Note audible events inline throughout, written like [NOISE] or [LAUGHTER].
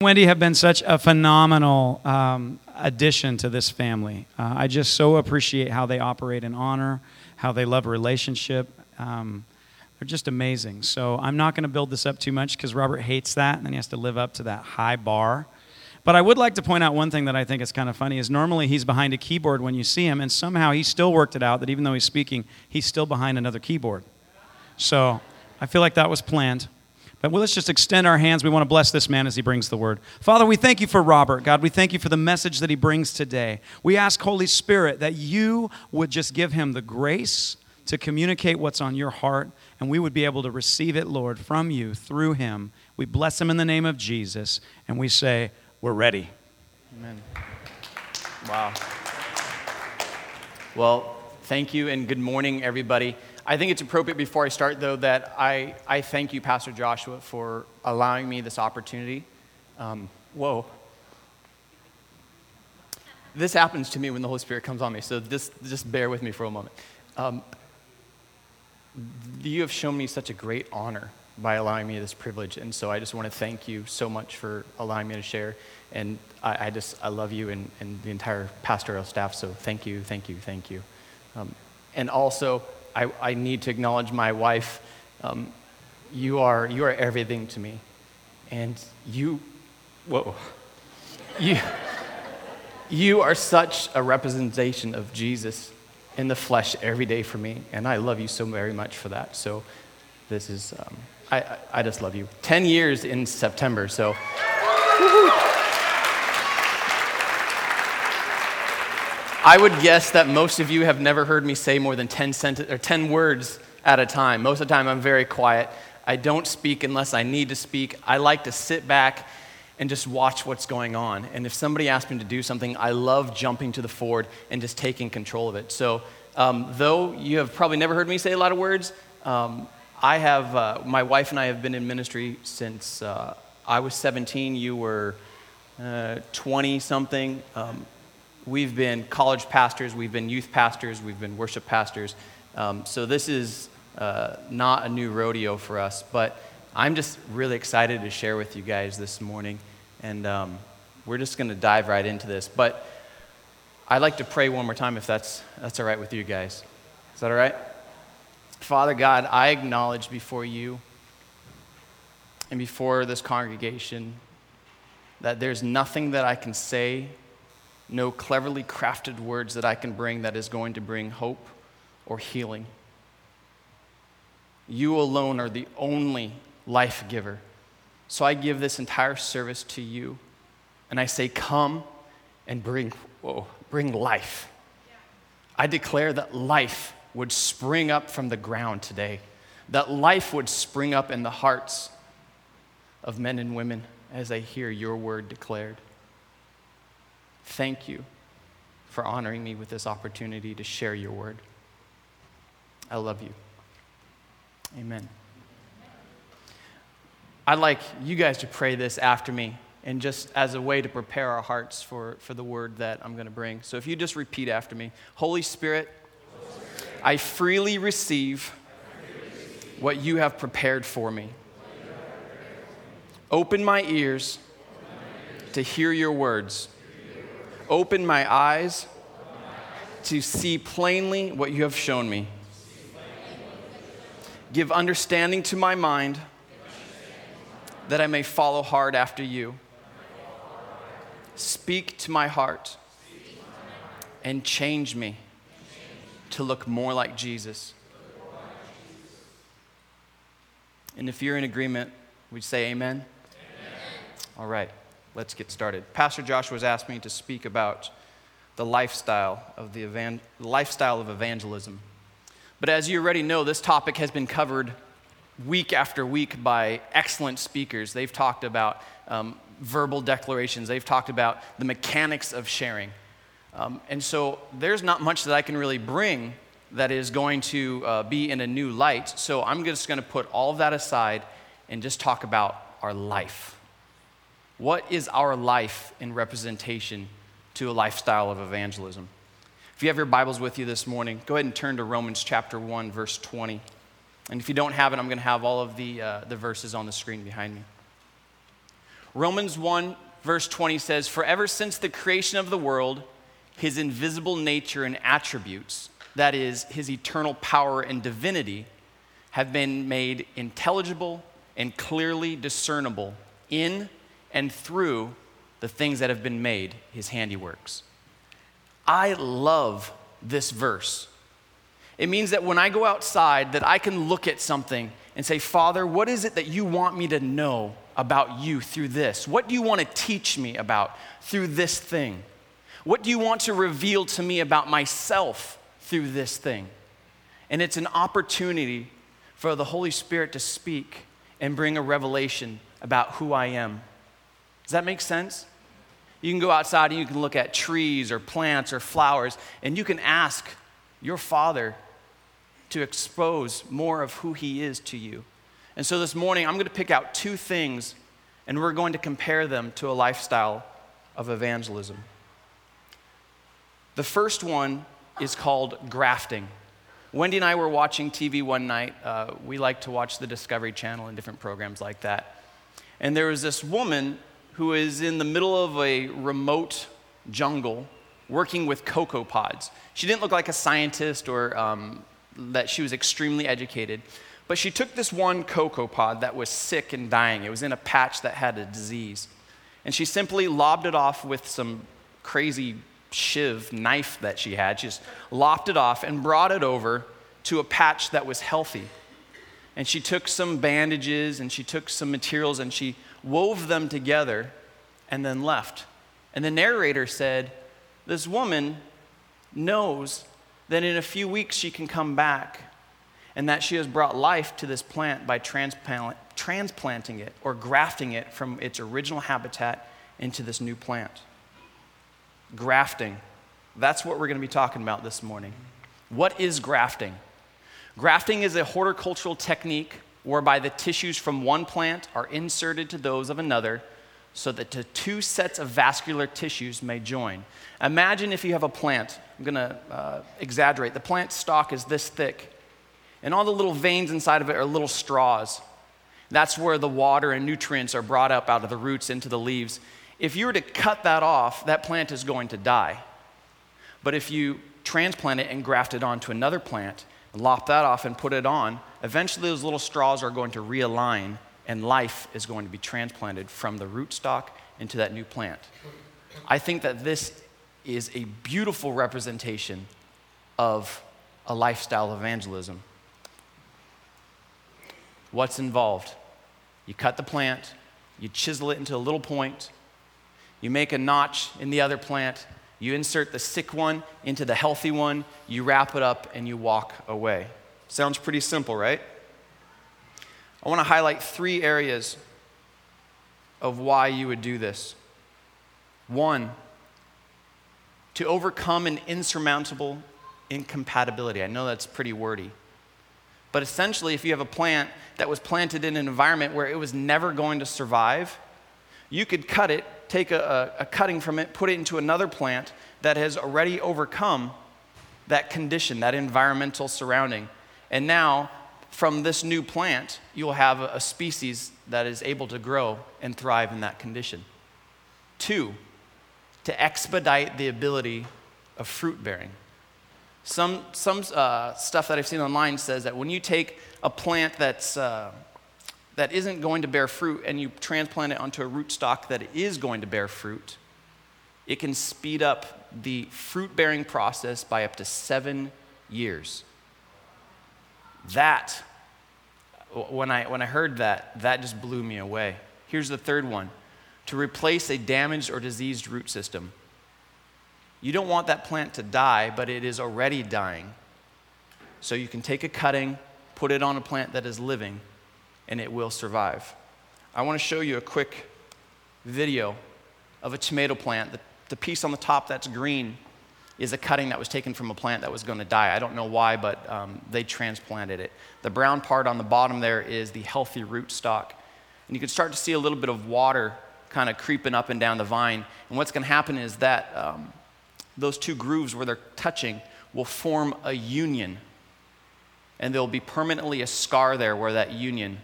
Wendy have been such a phenomenal um, addition to this family. Uh, I just so appreciate how they operate in honor, how they love relationship. Um, they're just amazing. So I'm not going to build this up too much because Robert hates that, and then he has to live up to that high bar. But I would like to point out one thing that I think is kind of funny is normally he's behind a keyboard when you see him, and somehow he still worked it out that even though he's speaking, he's still behind another keyboard. So I feel like that was planned. But well, let's just extend our hands. We want to bless this man as he brings the word. Father, we thank you for Robert. God, we thank you for the message that he brings today. We ask, Holy Spirit, that you would just give him the grace to communicate what's on your heart, and we would be able to receive it, Lord, from you through him. We bless him in the name of Jesus, and we say, We're ready. Amen. Wow. Well, thank you, and good morning, everybody. I think it's appropriate before I start, though, that I, I thank you, Pastor Joshua, for allowing me this opportunity. Um, whoa. This happens to me when the Holy Spirit comes on me, so this, just bear with me for a moment. Um, you have shown me such a great honor by allowing me this privilege, and so I just want to thank you so much for allowing me to share. And I, I just, I love you and, and the entire pastoral staff, so thank you, thank you, thank you. Um, and also, I, I need to acknowledge my wife. Um, you, are, you are everything to me. And you, whoa, you, you are such a representation of Jesus in the flesh every day for me. And I love you so very much for that. So this is, um, I, I, I just love you. 10 years in September, so. [LAUGHS] I would guess that most of you have never heard me say more than 10, sent- or 10 words at a time. Most of the time, I'm very quiet. I don't speak unless I need to speak. I like to sit back and just watch what's going on. And if somebody asks me to do something, I love jumping to the forward and just taking control of it. So, um, though you have probably never heard me say a lot of words, um, I have, uh, my wife and I have been in ministry since uh, I was 17, you were 20 uh, something. Um, We've been college pastors, we've been youth pastors, we've been worship pastors. Um, so this is uh, not a new rodeo for us, but I'm just really excited to share with you guys this morning. And um, we're just going to dive right into this. But I'd like to pray one more time if that's, that's all right with you guys. Is that all right? Father God, I acknowledge before you and before this congregation that there's nothing that I can say no cleverly crafted words that I can bring that is going to bring hope or healing. You alone are the only life giver. So I give this entire service to you, and I say, Come and bring, whoa, bring life. I declare that life would spring up from the ground today, that life would spring up in the hearts of men and women as they hear your word declared. Thank you for honoring me with this opportunity to share your word. I love you. Amen. I'd like you guys to pray this after me and just as a way to prepare our hearts for, for the word that I'm going to bring. So if you just repeat after me Holy Spirit, I freely receive what you have prepared for me. Open my ears to hear your words Open my eyes to see plainly what you have shown me. Give understanding to my mind that I may follow hard after you. Speak to my heart and change me to look more like Jesus. And if you're in agreement, we'd say amen. amen. All right let's get started. Pastor Joshua has asked me to speak about the lifestyle of the evan- lifestyle of evangelism. But as you already know, this topic has been covered week after week by excellent speakers. They've talked about um, verbal declarations, they've talked about the mechanics of sharing. Um, and so there's not much that I can really bring that is going to uh, be in a new light. So I'm just going to put all of that aside and just talk about our life. What is our life in representation to a lifestyle of evangelism? If you have your Bibles with you this morning, go ahead and turn to Romans chapter 1, verse 20. And if you don't have it, I'm going to have all of the, uh, the verses on the screen behind me. Romans 1, verse 20 says, For ever since the creation of the world, his invisible nature and attributes, that is, his eternal power and divinity, have been made intelligible and clearly discernible in and through the things that have been made, his handiworks. I love this verse. It means that when I go outside that I can look at something and say, "Father, what is it that you want me to know about you through this? What do you want to teach me about through this thing? What do you want to reveal to me about myself through this thing?" And it's an opportunity for the Holy Spirit to speak and bring a revelation about who I am. Does that make sense? You can go outside and you can look at trees or plants or flowers, and you can ask your Father to expose more of who He is to you. And so this morning, I'm going to pick out two things, and we're going to compare them to a lifestyle of evangelism. The first one is called grafting. Wendy and I were watching TV one night. Uh, we like to watch the Discovery Channel and different programs like that. And there was this woman who is in the middle of a remote jungle working with cocoa pods. She didn't look like a scientist or um, that she was extremely educated, but she took this one cocoa pod that was sick and dying. It was in a patch that had a disease. And she simply lobbed it off with some crazy shiv knife that she had. She just lopped it off and brought it over to a patch that was healthy. And she took some bandages and she took some materials and she wove them together and then left. And the narrator said, This woman knows that in a few weeks she can come back and that she has brought life to this plant by transplant, transplanting it or grafting it from its original habitat into this new plant grafting. That's what we're going to be talking about this morning. What is grafting? Grafting is a horticultural technique whereby the tissues from one plant are inserted to those of another so that the two sets of vascular tissues may join. Imagine if you have a plant. I'm going to uh, exaggerate. The plant stalk is this thick, and all the little veins inside of it are little straws. That's where the water and nutrients are brought up out of the roots into the leaves. If you were to cut that off, that plant is going to die. But if you transplant it and graft it onto another plant, lop that off and put it on, eventually those little straws are going to realign and life is going to be transplanted from the rootstock into that new plant. I think that this is a beautiful representation of a lifestyle evangelism. What's involved? You cut the plant, you chisel it into a little point, you make a notch in the other plant, you insert the sick one into the healthy one, you wrap it up, and you walk away. Sounds pretty simple, right? I want to highlight three areas of why you would do this. One, to overcome an insurmountable incompatibility. I know that's pretty wordy. But essentially, if you have a plant that was planted in an environment where it was never going to survive, you could cut it take a, a, cutting from it, put it into another plant that has already overcome that condition, that environmental surrounding. And now, from this new plant, you'll have a, species that is able to grow and thrive in that condition. Two, to expedite the ability of fruit bearing. Some, some uh, stuff that I've seen online says that when you take a plant that's uh, that isn't going to bear fruit and you transplant it onto a rootstock that is going to bear fruit, it can speed up the fruit bearing process by up to seven years. That, when I, when I heard that, that just blew me away. Here's the third one to replace a damaged or diseased root system. You don't want that plant to die, but it is already dying. So you can take a cutting, put it on a plant that is living, and it will survive. I want to show you a quick video of a tomato plant. The, the piece on the top that's green is a cutting that was taken from a plant that was going to die. I don't know why, but um, they transplanted it. The brown part on the bottom there is the healthy root stock. And you can start to see a little bit of water kind of creeping up and down the vine. And what's going to happen is that um, those two grooves where they're touching will form a union. And there'll be permanently a scar there where that union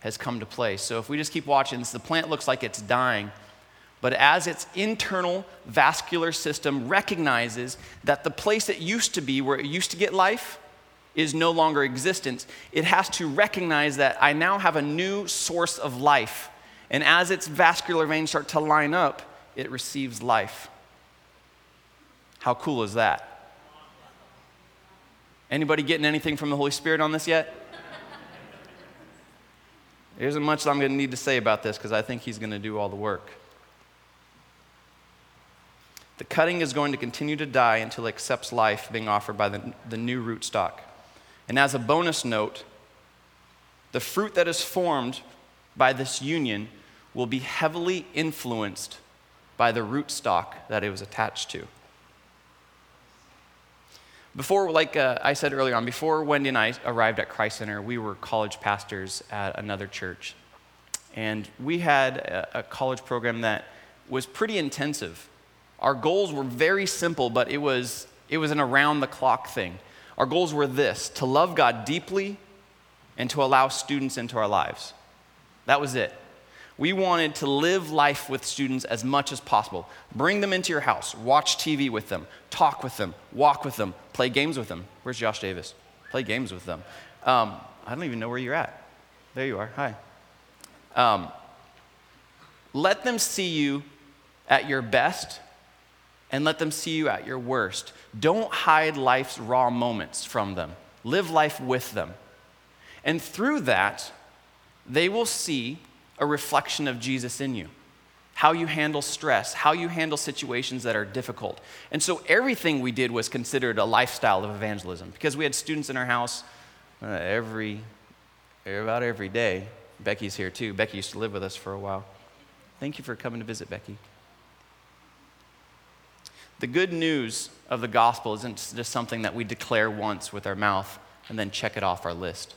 has come to place. So if we just keep watching this, the plant looks like it's dying. But as its internal vascular system recognizes that the place it used to be, where it used to get life, is no longer existence, it has to recognize that I now have a new source of life. And as its vascular veins start to line up, it receives life. How cool is that? Anybody getting anything from the Holy Spirit on this yet? There isn't much I'm going to need to say about this because I think he's going to do all the work. The cutting is going to continue to die until it accepts life being offered by the, the new rootstock. And as a bonus note, the fruit that is formed by this union will be heavily influenced by the rootstock that it was attached to. Before, like uh, I said earlier on, before Wendy and I arrived at Christ Center, we were college pastors at another church. And we had a, a college program that was pretty intensive. Our goals were very simple, but it was, it was an around the clock thing. Our goals were this to love God deeply and to allow students into our lives. That was it. We wanted to live life with students as much as possible. Bring them into your house, watch TV with them, talk with them, walk with them, play games with them. Where's Josh Davis? Play games with them. Um, I don't even know where you're at. There you are. Hi. Um, let them see you at your best and let them see you at your worst. Don't hide life's raw moments from them. Live life with them. And through that, they will see a reflection of Jesus in you. How you handle stress, how you handle situations that are difficult. And so everything we did was considered a lifestyle of evangelism because we had students in our house uh, every, about every day. Becky's here too. Becky used to live with us for a while. Thank you for coming to visit, Becky. The good news of the gospel isn't just something that we declare once with our mouth and then check it off our list.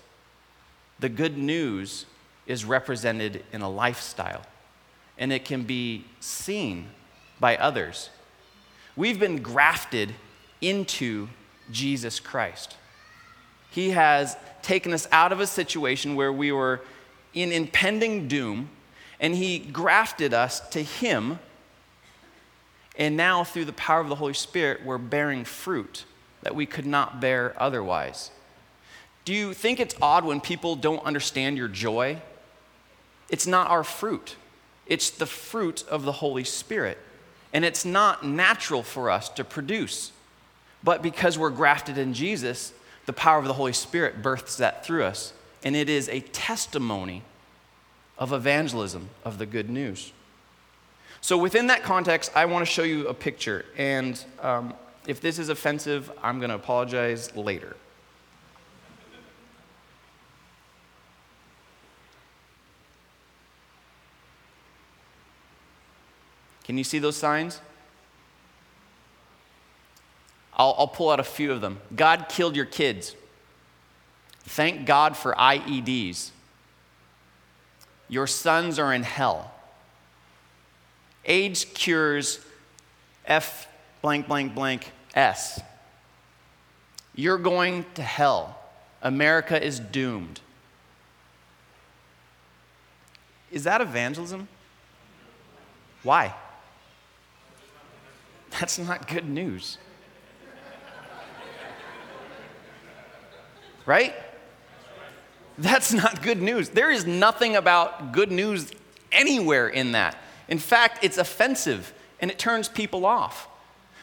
The good news is represented in a lifestyle, and it can be seen by others. We've been grafted into Jesus Christ. He has taken us out of a situation where we were in impending doom, and He grafted us to Him. And now, through the power of the Holy Spirit, we're bearing fruit that we could not bear otherwise. Do you think it's odd when people don't understand your joy? It's not our fruit, it's the fruit of the Holy Spirit. And it's not natural for us to produce. But because we're grafted in Jesus, the power of the Holy Spirit births that through us. And it is a testimony of evangelism of the good news. So, within that context, I want to show you a picture. And um, if this is offensive, I'm going to apologize later. Can you see those signs? I'll, I'll pull out a few of them. God killed your kids. Thank God for IEDs. Your sons are in hell. AIDS cures F blank, blank, blank S. You're going to hell. America is doomed. Is that evangelism? Why? That's not good news. Right? That's not good news. There is nothing about good news anywhere in that. In fact, it's offensive and it turns people off.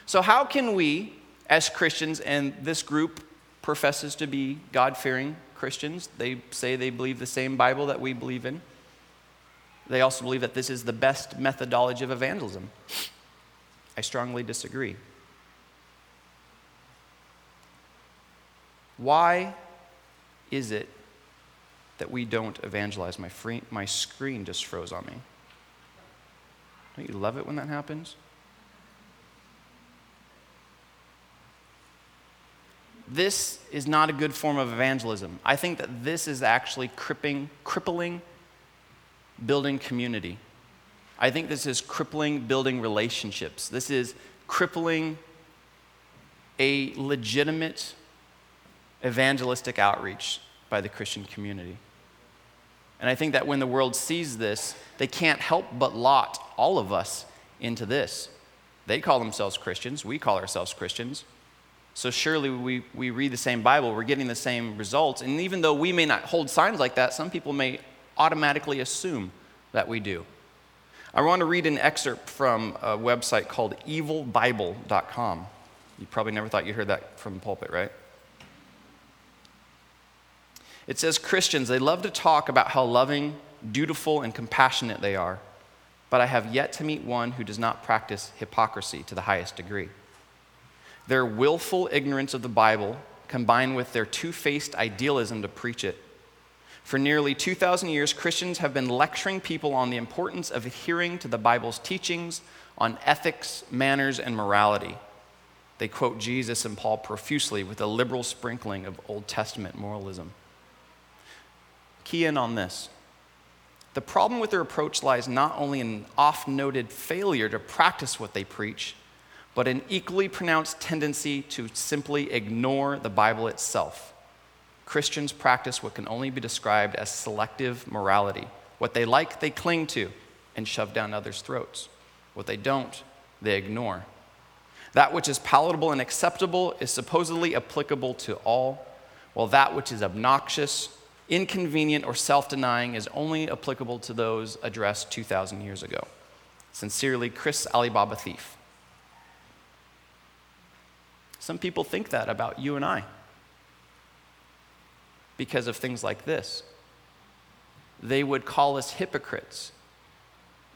So, how can we, as Christians, and this group professes to be God fearing Christians, they say they believe the same Bible that we believe in. They also believe that this is the best methodology of evangelism. I strongly disagree. Why is it that we don't evangelize? My, free, my screen just froze on me. Don't you love it when that happens? This is not a good form of evangelism. I think that this is actually crippling, crippling building community. I think this is crippling building relationships. This is crippling a legitimate evangelistic outreach by the Christian community. And I think that when the world sees this, they can't help but lot all of us into this. They call themselves Christians, we call ourselves Christians. So surely we, we read the same Bible, we're getting the same results. And even though we may not hold signs like that, some people may automatically assume that we do. I want to read an excerpt from a website called evilbible.com. You probably never thought you heard that from the pulpit, right? It says Christians, they love to talk about how loving, dutiful, and compassionate they are, but I have yet to meet one who does not practice hypocrisy to the highest degree. Their willful ignorance of the Bible, combined with their two faced idealism to preach it, for nearly 2,000 years, Christians have been lecturing people on the importance of adhering to the Bible's teachings on ethics, manners, and morality. They quote Jesus and Paul profusely with a liberal sprinkling of Old Testament moralism. Key in on this. The problem with their approach lies not only in an oft noted failure to practice what they preach, but an equally pronounced tendency to simply ignore the Bible itself. Christians practice what can only be described as selective morality. What they like, they cling to and shove down others' throats. What they don't, they ignore. That which is palatable and acceptable is supposedly applicable to all, while that which is obnoxious, inconvenient, or self denying is only applicable to those addressed 2,000 years ago. Sincerely, Chris Alibaba Thief. Some people think that about you and I because of things like this. They would call us hypocrites,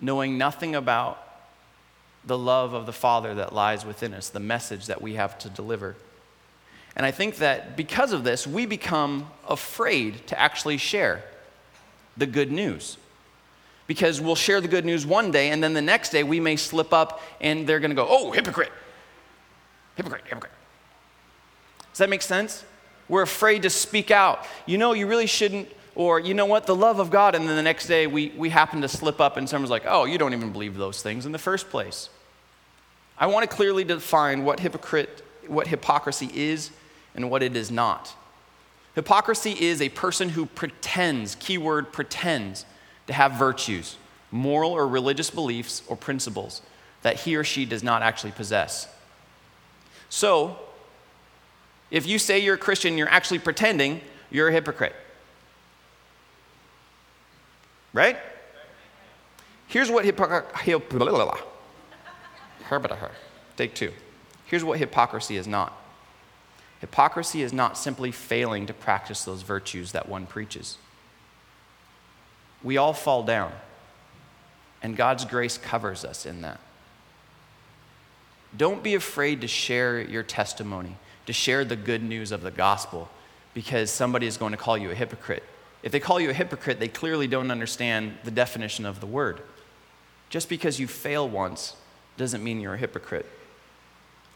knowing nothing about the love of the Father that lies within us, the message that we have to deliver. And I think that because of this, we become afraid to actually share the good news. Because we'll share the good news one day, and then the next day we may slip up and they're going to go, oh, hypocrite. Hypocrite, hypocrite. Does that make sense? We're afraid to speak out. You know, you really shouldn't, or you know what, the love of God. And then the next day we, we happen to slip up and someone's like, oh, you don't even believe those things in the first place. I want to clearly define what hypocrite, what hypocrisy is and what it is not. Hypocrisy is a person who pretends, keyword pretends, to have virtues, moral or religious beliefs or principles that he or she does not actually possess. So, if you say you're a Christian, you're actually pretending, you're a hypocrite. Right? Here's what hypocrisy. Take two. Here's what hypocrisy is not. Hypocrisy is not simply failing to practice those virtues that one preaches. We all fall down, and God's grace covers us in that. Don't be afraid to share your testimony to share the good news of the gospel because somebody is going to call you a hypocrite. If they call you a hypocrite, they clearly don't understand the definition of the word. Just because you fail once doesn't mean you're a hypocrite.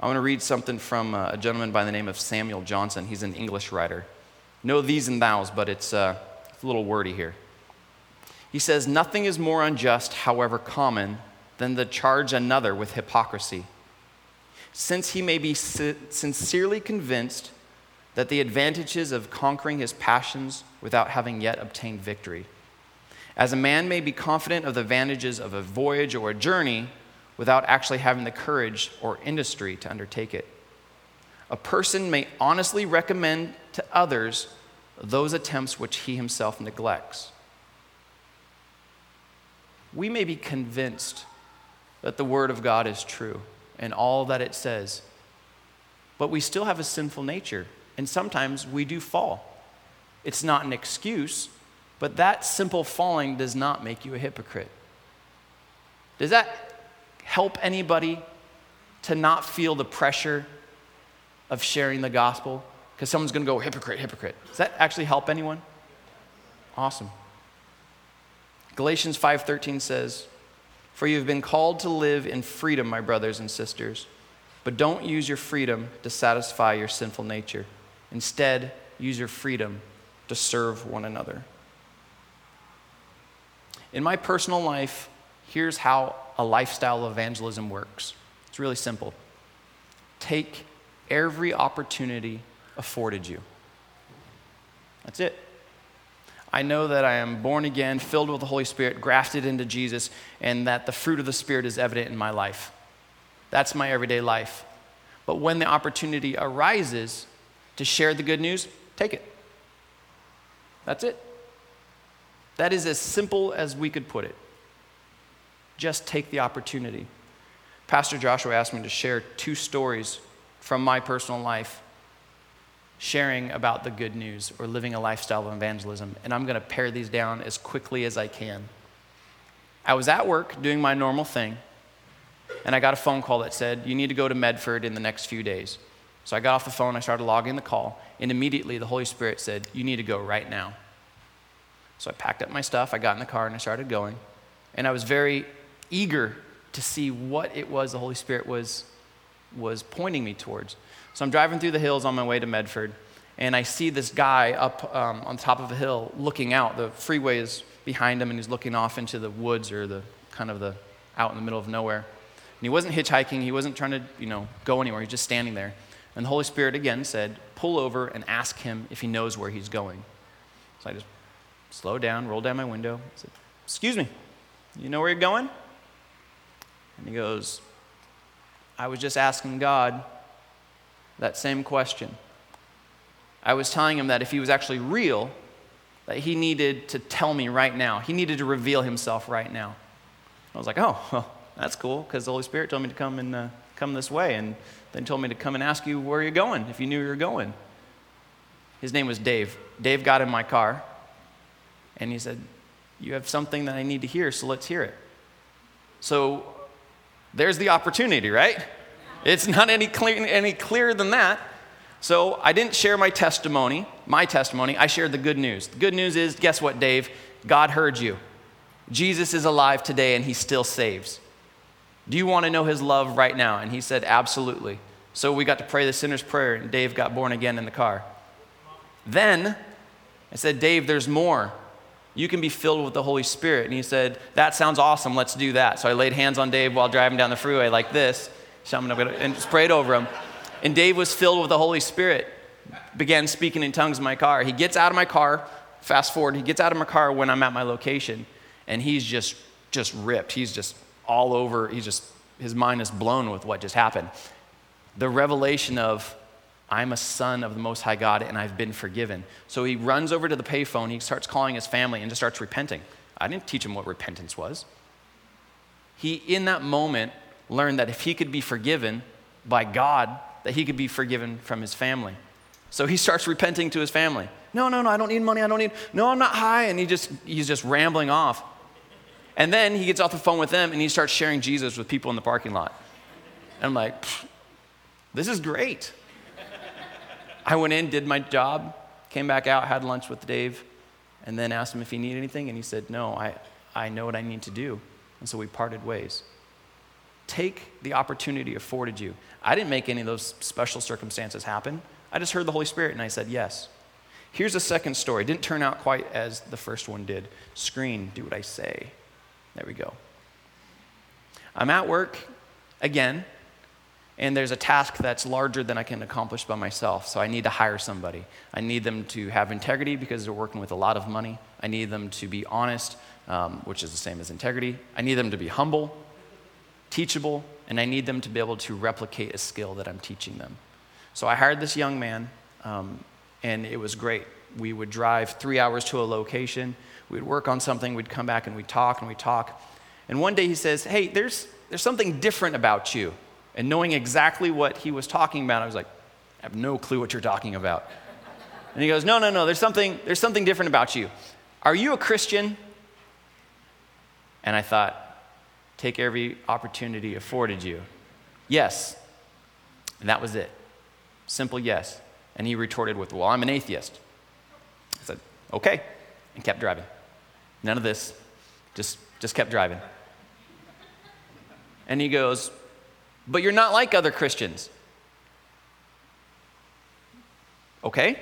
I want to read something from uh, a gentleman by the name of Samuel Johnson. He's an English writer. No these and thous, but it's, uh, it's a little wordy here. He says, Nothing is more unjust, however common, than to charge another with hypocrisy since he may be sincerely convinced that the advantages of conquering his passions without having yet obtained victory. As a man may be confident of the advantages of a voyage or a journey without actually having the courage or industry to undertake it. A person may honestly recommend to others those attempts which he himself neglects. We may be convinced that the Word of God is true and all that it says. But we still have a sinful nature, and sometimes we do fall. It's not an excuse, but that simple falling does not make you a hypocrite. Does that help anybody to not feel the pressure of sharing the gospel? Because someone's going to go, hypocrite, hypocrite. Does that actually help anyone? Awesome. Galatians 5:13 says, for you have been called to live in freedom, my brothers and sisters. But don't use your freedom to satisfy your sinful nature. Instead, use your freedom to serve one another. In my personal life, here's how a lifestyle evangelism works it's really simple. Take every opportunity afforded you. That's it. I know that I am born again, filled with the Holy Spirit, grafted into Jesus, and that the fruit of the Spirit is evident in my life. That's my everyday life. But when the opportunity arises to share the good news, take it. That's it. That is as simple as we could put it. Just take the opportunity. Pastor Joshua asked me to share two stories from my personal life sharing about the good news or living a lifestyle of evangelism. And I'm going to pare these down as quickly as I can. I was at work doing my normal thing, and I got a phone call that said, You need to go to Medford in the next few days. So I got off the phone, I started logging the call, and immediately the Holy Spirit said, You need to go right now. So I packed up my stuff, I got in the car, and I started going. And I was very eager to see what it was the Holy Spirit was, was pointing me towards. So I'm driving through the hills on my way to Medford, and I see this guy up um, on top of a hill looking out. The freeway is behind him, and he's looking off into the woods or the kind of the out in the middle of nowhere. And he wasn't hitchhiking, he wasn't trying to, you know, go anywhere, he's just standing there. And the Holy Spirit again said, Pull over and ask him if he knows where he's going. So I just slowed down, rolled down my window, said, Excuse me, you know where you're going? And he goes, I was just asking God that same question. I was telling him that if he was actually real, that he needed to tell me right now. He needed to reveal himself right now. I was like, oh, [LAUGHS] well, that's cool, because the Holy Spirit told me to come and uh, come this way, and then told me to come and ask you where you're going, if you knew you were going. His name was Dave. Dave got in my car, and he said, You have something that I need to hear, so let's hear it. So there's the opportunity, right? It's not any, clear, any clearer than that. So I didn't share my testimony, my testimony. I shared the good news. The good news is guess what, Dave? God heard you. Jesus is alive today and he still saves. Do you want to know his love right now? And he said, Absolutely. So we got to pray the sinner's prayer, and Dave got born again in the car. Then I said, Dave, there's more. You can be filled with the Holy Spirit. And he said, That sounds awesome. Let's do that. So I laid hands on Dave while driving down the freeway like this and just prayed over him. And Dave was filled with the Holy Spirit, began speaking in tongues in my car. He gets out of my car, fast forward, he gets out of my car when I'm at my location, and he's just just ripped. He's just all over, he's just his mind is blown with what just happened. The revelation of I'm a son of the Most High God and I've been forgiven. So he runs over to the payphone, he starts calling his family and just starts repenting. I didn't teach him what repentance was. He, in that moment, learned that if he could be forgiven by God, that he could be forgiven from his family. So he starts repenting to his family. No, no, no, I don't need money. I don't need, no, I'm not high. And he just, he's just rambling off. And then he gets off the phone with them and he starts sharing Jesus with people in the parking lot. And I'm like, this is great. I went in, did my job, came back out, had lunch with Dave, and then asked him if he needed anything. And he said, no, I, I know what I need to do. And so we parted ways. Take the opportunity afforded you. I didn't make any of those special circumstances happen. I just heard the Holy Spirit and I said yes. Here's a second story. Didn't turn out quite as the first one did. Screen, do what I say. There we go. I'm at work again, and there's a task that's larger than I can accomplish by myself. So I need to hire somebody. I need them to have integrity because they're working with a lot of money. I need them to be honest, um, which is the same as integrity. I need them to be humble teachable, and I need them to be able to replicate a skill that I'm teaching them. So I hired this young man, um, and it was great. We would drive three hours to a location, we'd work on something, we'd come back and we'd talk and we'd talk. And one day he says, Hey, there's, there's something different about you. And knowing exactly what he was talking about, I was like, I have no clue what you're talking about. And he goes, No, no, no, there's something, there's something different about you. Are you a Christian? And I thought, take every opportunity afforded you? Yes. And that was it. Simple yes. And he retorted with, Well, I'm an atheist. I said, Okay. And kept driving. None of this. Just, just kept driving. And he goes, But you're not like other Christians. Okay.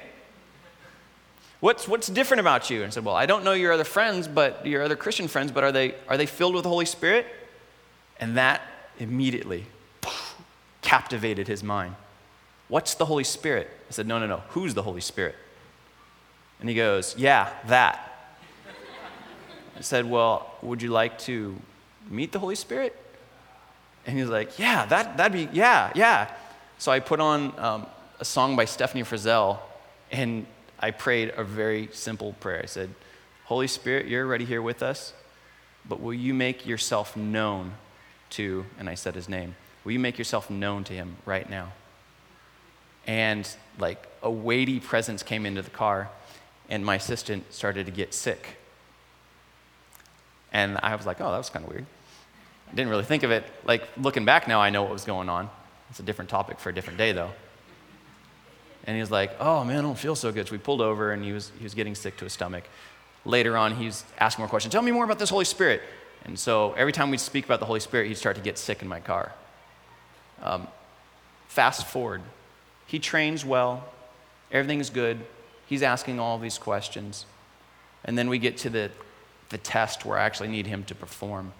What's, what's different about you? And I said, Well, I don't know your other friends, but your other Christian friends, but are they, are they filled with the Holy Spirit? And that immediately captivated his mind. What's the Holy Spirit? I said, No, no, no. Who's the Holy Spirit? And he goes, Yeah, that. I said, Well, would you like to meet the Holy Spirit? And he's like, Yeah, that, that'd be, yeah, yeah. So I put on um, a song by Stephanie Frizzell, and I prayed a very simple prayer. I said, Holy Spirit, you're already here with us, but will you make yourself known to, and I said his name, will you make yourself known to him right now? And like a weighty presence came into the car, and my assistant started to get sick. And I was like, oh, that was kind of weird. Didn't really think of it. Like, looking back now, I know what was going on. It's a different topic for a different day, though. And he was like, oh, man, I don't feel so good. So we pulled over, and he was, he was getting sick to his stomach. Later on, he's asking more questions. Tell me more about this Holy Spirit. And so every time we'd speak about the Holy Spirit, he'd start to get sick in my car. Um, fast forward. He trains well, everything is good. He's asking all these questions. And then we get to the, the test where I actually need him to perform.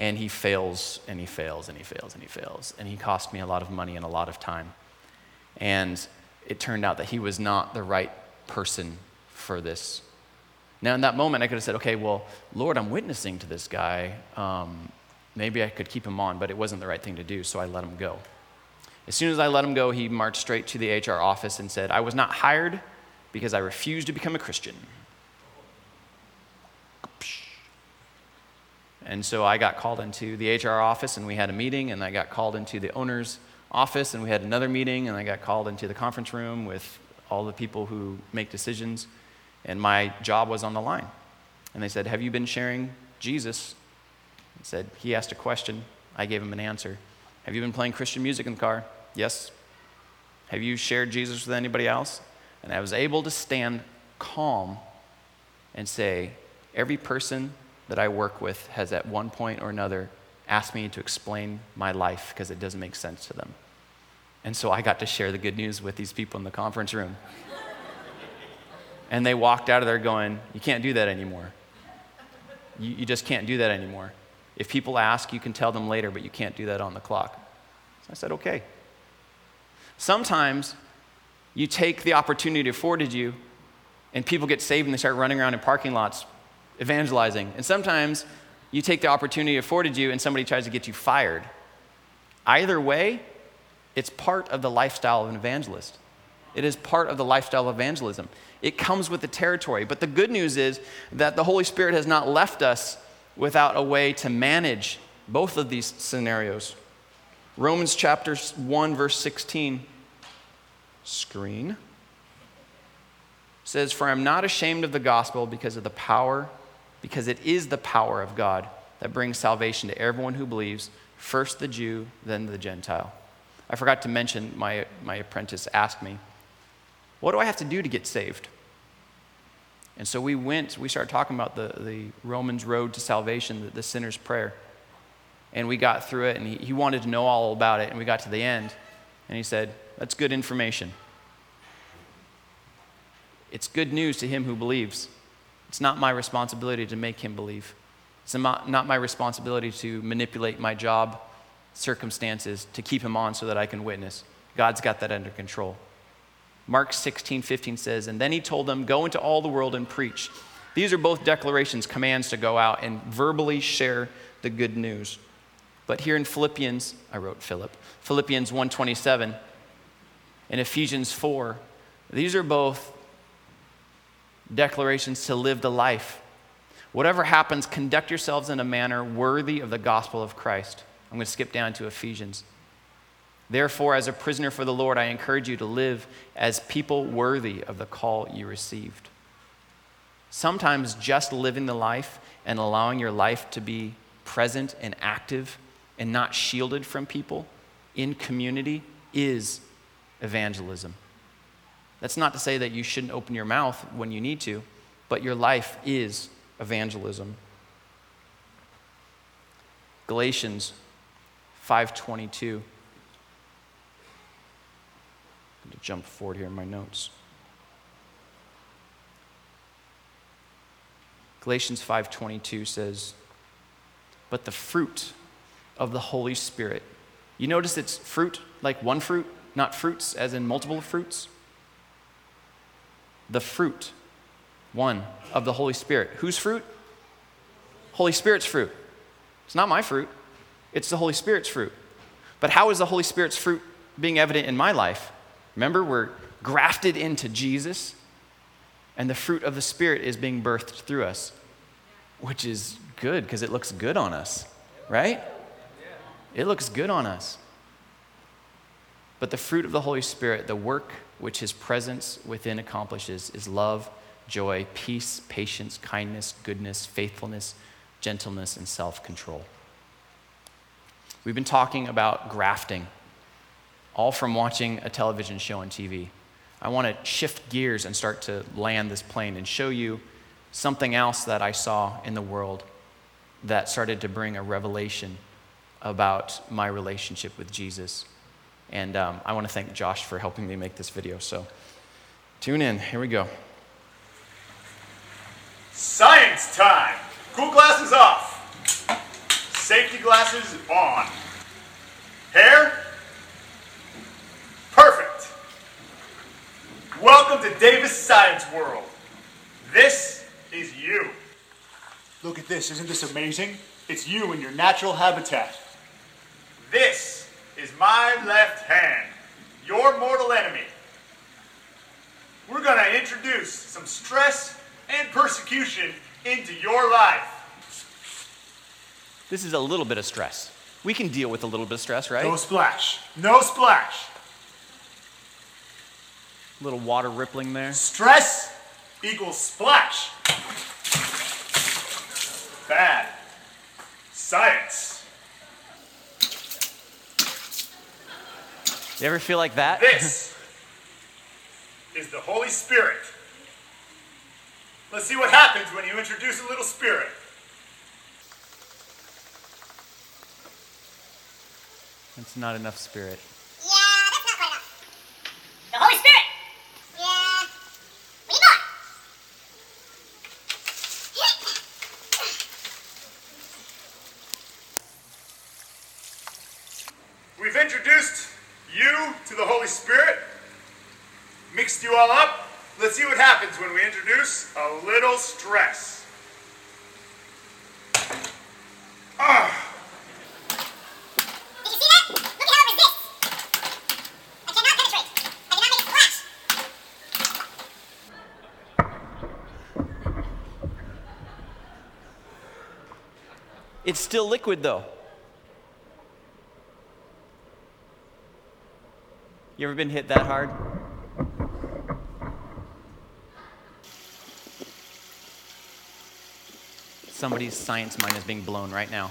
And he fails, and he fails, and he fails, and he fails. And he cost me a lot of money and a lot of time. And it turned out that he was not the right person for this. Now, in that moment, I could have said, okay, well, Lord, I'm witnessing to this guy. Um, maybe I could keep him on, but it wasn't the right thing to do, so I let him go. As soon as I let him go, he marched straight to the HR office and said, I was not hired because I refused to become a Christian. And so I got called into the HR office and we had a meeting, and I got called into the owner's office and we had another meeting, and I got called into the conference room with all the people who make decisions, and my job was on the line. And they said, Have you been sharing Jesus? I said, He asked a question. I gave him an answer. Have you been playing Christian music in the car? Yes. Have you shared Jesus with anybody else? And I was able to stand calm and say, Every person that I work with has at one point or another asked me to explain my life because it doesn't make sense to them. And so I got to share the good news with these people in the conference room. and they walked out of there going, You can't do that anymore. You, you, just can't do that anymore. If people ask, you can tell them later, but you can't do that on the clock. So I said, Okay. Sometimes you take the opportunity afforded you, and people get saved and they start running around in parking lots evangelizing. And sometimes you take the opportunity afforded you and somebody tries to get you fired. Either way, it's part of the lifestyle of an evangelist. It is part of the lifestyle of evangelism. It comes with the territory. But the good news is that the Holy Spirit has not left us without a way to manage both of these scenarios. Romans chapter 1, verse 16, screen, says, For I'm not ashamed of the gospel because of the power because it is the power of God that brings salvation to everyone who believes, first the Jew, then the Gentile. I forgot to mention, my, my apprentice asked me, What do I have to do to get saved? And so we went, we started talking about the, the Romans road to salvation, the, the sinner's prayer. And we got through it, and he, he wanted to know all about it. And we got to the end, and he said, That's good information. It's good news to him who believes. It's not my responsibility to make him believe. It's not my responsibility to manipulate my job circumstances to keep him on so that I can witness. God's got that under control. Mark 16, 15 says, And then he told them, Go into all the world and preach. These are both declarations, commands to go out and verbally share the good news. But here in Philippians, I wrote Philip, Philippians 1:27 and Ephesians 4, these are both declarations to live the life. Whatever happens, conduct yourselves in a manner worthy of the gospel of Christ. I'm going to skip down to Ephesians. Therefore, as a prisoner for the Lord, I encourage you to live as people worthy of the call you received. Sometimes just living the life and allowing your life to be present and active and not shielded from people in community is evangelism. That's not to say that you shouldn't open your mouth when you need to, but your life is evangelism. Galatians 5:22. I'm going to jump forward here in my notes. Galatians 5:22 says, "But the fruit of the Holy Spirit." You notice it's fruit, like one fruit, not fruits as in multiple fruits the fruit, one, of the Holy Spirit. Whose fruit? Holy Spirit's fruit. It's not my fruit, it's the Holy Spirit's fruit. But how is the Holy Spirit's fruit being evident in my life? Remember, we're grafted into Jesus, and the fruit of the Spirit is being birthed through us, which is good because it looks good on us, right? It looks good on us. But the fruit of the Holy Spirit, the work which his presence within accomplishes, is love, joy, peace, patience, kindness, goodness, faithfulness, gentleness, and self control. We've been talking about grafting, all from watching a television show on TV. I want to shift gears and start to land this plane and show you something else that I saw in the world that started to bring a revelation about my relationship with Jesus. And um, I want to thank Josh for helping me make this video. So tune in. Here we go. Science time! Cool glasses off. Safety glasses on. Hair? Perfect. Welcome to Davis Science World. This is you. Look at this. Isn't this amazing? It's you in your natural habitat. This is my left hand, your mortal enemy. We're going to introduce some stress and persecution into your life. This is a little bit of stress. We can deal with a little bit of stress, right? No splash. No splash. little water rippling there. Stress equals splash. Bad. Science. You ever feel like that? This is the Holy Spirit. Let's see what happens when you introduce a little spirit. It's not enough spirit. Yeah, that's not quite enough. The Holy Spirit. Yeah. We need more. We've introduced you to the Holy Spirit, mixed you all up. Let's see what happens when we introduce a little stress. Ah, Did you see that? Look at how it resists. I cannot penetrate. I cannot make it splash. It's still liquid though. You ever been hit that hard? Somebody's science mind is being blown right now.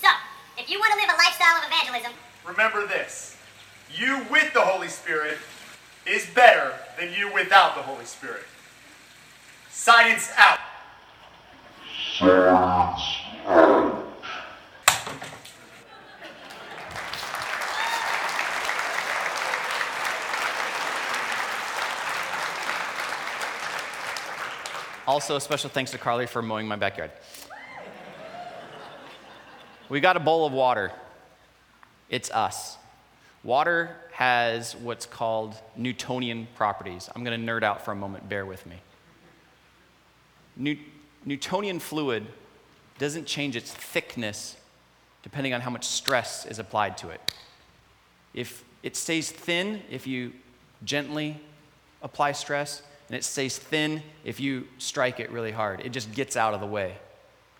So, if you want to live a lifestyle of evangelism, remember this you with the Holy Spirit is better than you without the Holy Spirit. Science out. Also, a special thanks to Carly for mowing my backyard. We got a bowl of water. It's us. Water has what's called Newtonian properties. I'm going to nerd out for a moment, bear with me. New- Newtonian fluid doesn't change its thickness depending on how much stress is applied to it. If it stays thin if you gently apply stress, and it stays thin if you strike it really hard. It just gets out of the way.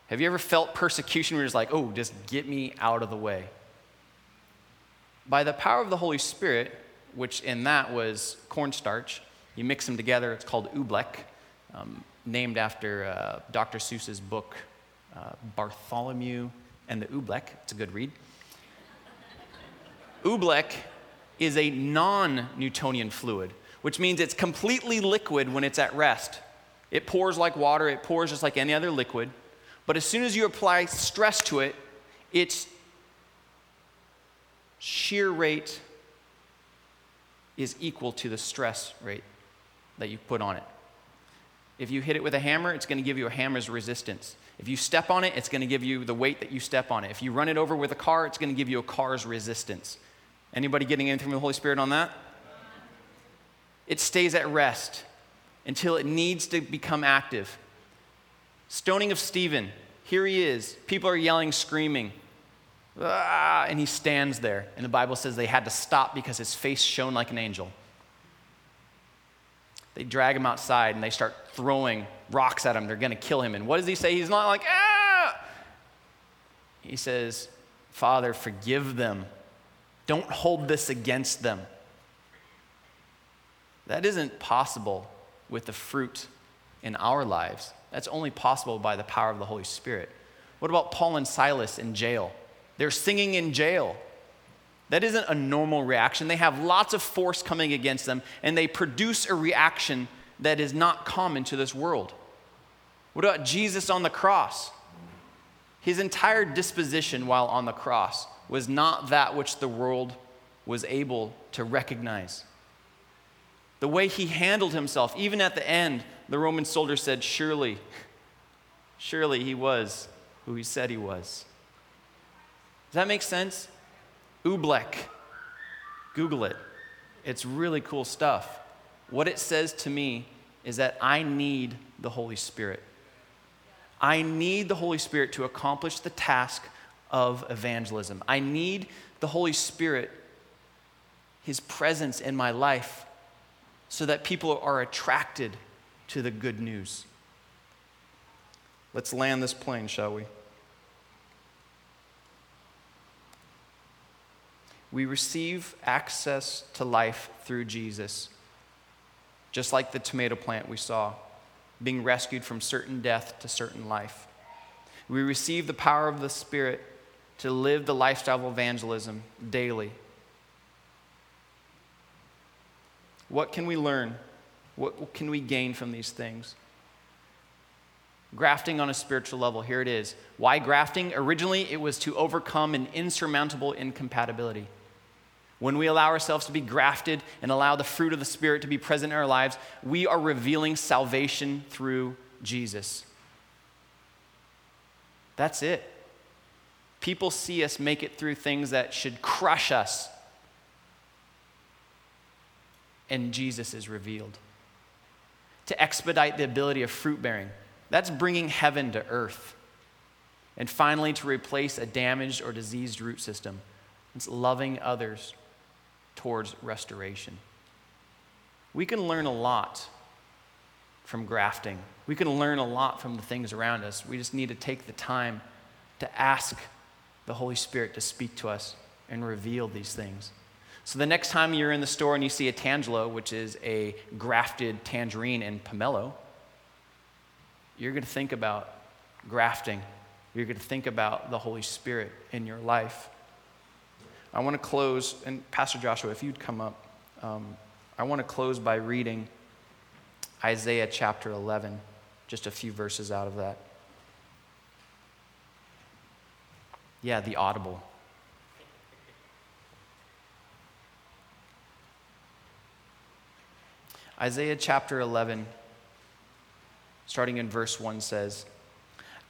Have you ever felt persecution where just like, oh, just get me out of the way? By the power of the Holy Spirit, which in that was cornstarch, you mix them together, it's called oobleck, um, named after uh, Dr. Seuss's book, uh, Bartholomew and the Oobleck. It's a good read. Oobleck is a non Newtonian fluid, which means it's completely liquid when it's at rest. It pours like water, it pours just like any other liquid. But as soon as you apply stress to it, its shear rate is equal to the stress rate that you put on it. If you hit it with a hammer, it's going to give you a hammer's resistance. If you step on it, it's going to give you the weight that you step on it. If you run it over with a car, it's going to give you a car's resistance. Anybody getting anything from the Holy Spirit on that? It stays at rest. until it needs to become active. Stoning of Stephen. Here he is. People are yelling, screaming. Ah, and he stands there. And the Bible says they had to stop because his face shone like an angel. They drag him outside and they start throwing rocks at him. They're going to kill him. And what does he say? He's not like, ah! He says, Father, forgive them. Don't hold this against them. That isn't possible with the fruit in our lives. That's only possible by the power of the Holy Spirit. What about Paul and Silas in jail? They're singing in jail. That isn't a normal reaction. They have lots of force coming against them, and they produce a reaction that is not common to this world. What about Jesus on the cross? His entire disposition while on the cross was not that which the world was able to recognize. The way he handled himself, even at the end, the Roman soldier said, Surely, surely he was who he said he was. Does that make sense? Oobleck. Google it. It's really cool stuff. What it says to me is that I need the Holy Spirit. I need the Holy Spirit to accomplish the task of evangelism. I need the Holy Spirit, His presence in my life, so that people are attracted to the good news. Let's land this plane, shall we? We receive access to life through Jesus, just like the tomato plant we saw, being rescued from certain death to certain life. We receive the power of the Spirit to live the lifestyle of evangelism daily. What can we learn? What can we gain from these things? Grafting on a spiritual level, here it is. Why grafting? Originally, it was to overcome an insurmountable incompatibility. When we allow ourselves to be grafted and allow the fruit of the Spirit to be present in our lives, we are revealing salvation through Jesus. That's it. People see us make it through things that should crush us, and Jesus is revealed. To expedite the ability of fruit bearing, that's bringing heaven to earth. And finally, to replace a damaged or diseased root system, it's loving others towards restoration. We can learn a lot from grafting. We can learn a lot from the things around us. We just need to take the time to ask the Holy Spirit to speak to us and reveal these things. So the next time you're in the store and you see a tangelo, which is a grafted tangerine and pomelo, you're going to think about grafting. You're going to think about the Holy Spirit in your life. I want to close, and Pastor Joshua, if you'd come up, um, I want to close by reading Isaiah chapter 11, just a few verses out of that. Yeah, the audible. Isaiah chapter 11, starting in verse 1, says,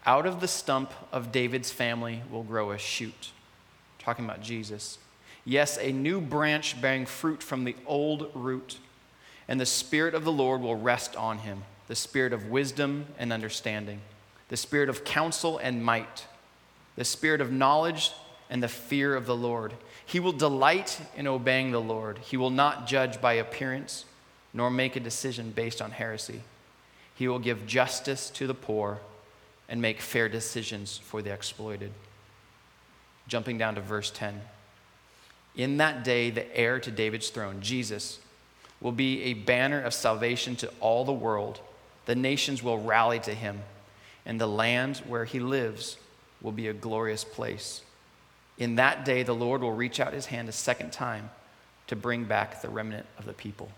Out of the stump of David's family will grow a shoot talking about Jesus. Yes, a new branch bearing fruit from the old root, and the Spirit of the Lord will rest on him the Spirit of wisdom and understanding, the Spirit of counsel and might, the Spirit of knowledge and the fear of the Lord. He will delight in obeying the Lord. He will not judge by appearance, nor make a decision based on heresy. He will give justice to the poor and make fair decisions for the exploited jumping down to verse 10. In that day, the heir to David's throne, Jesus, will be a banner of salvation to all the world. The nations will rally to him, and the land where he lives will be a glorious place. In that day, the Lord will reach out his hand a second time to bring back the remnant of the people.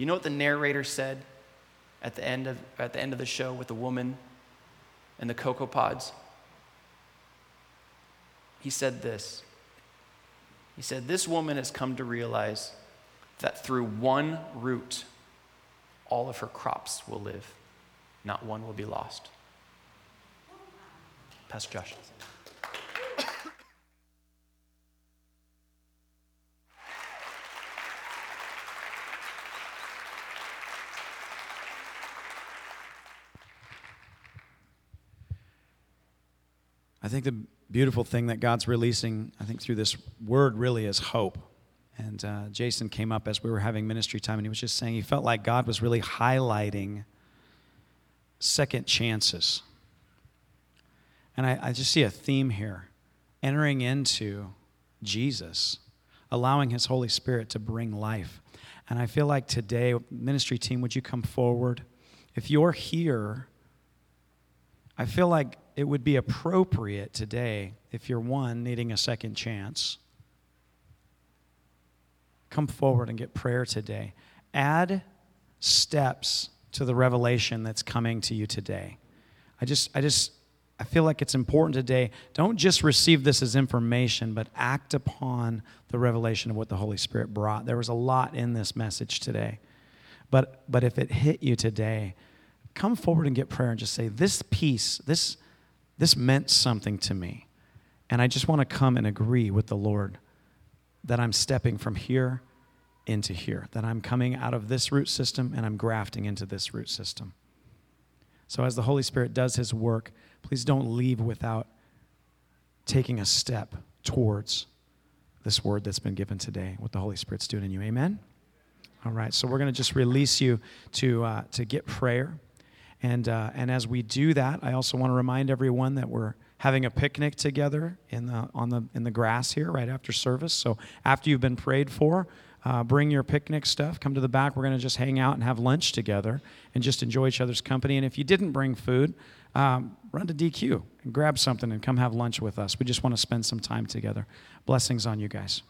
You know what the narrator said at the end of, at the, end of the show with the woman and the cocoa pods? he said this. He said, This woman has come to realize that through one root, all of her crops will live, not one will be lost. Pastor Josh. Think the beautiful thing that God's releasing, I think, through this word really is hope. And uh, Jason came up as we were having ministry time, and he was just saying he felt like God was really highlighting second chances. And I, I just see a theme here entering into Jesus, allowing His Holy Spirit to bring life. And I feel like today, ministry team, would you come forward? If you're here, I feel like it would be appropriate today, if you're one needing a second chance, come forward and get prayer today. Add steps to the revelation that's coming to you today. I just, I just, I feel like it's important today. Don't just receive this as information, but act upon the revelation of what the Holy Spirit brought. There was a lot in this message today. But, but if it hit you today, come forward and get prayer and just say, This piece, this, this meant something to me. And I just want to come and agree with the Lord that I'm stepping from here into here, that I'm coming out of this root system and I'm grafting into this root system. So, as the Holy Spirit does His work, please don't leave without taking a step towards this word that's been given today, what the Holy Spirit's doing in you. Amen? All right, so we're going to just release you to, uh, to get prayer. And, uh, and as we do that, I also want to remind everyone that we're having a picnic together in the, on the, in the grass here right after service. So after you've been prayed for, uh, bring your picnic stuff. Come to the back. We're going to just hang out and have lunch together and just enjoy each other's company. And if you didn't bring food, um, run to DQ and grab something and come have lunch with us. We just want to spend some time together. Blessings on you guys.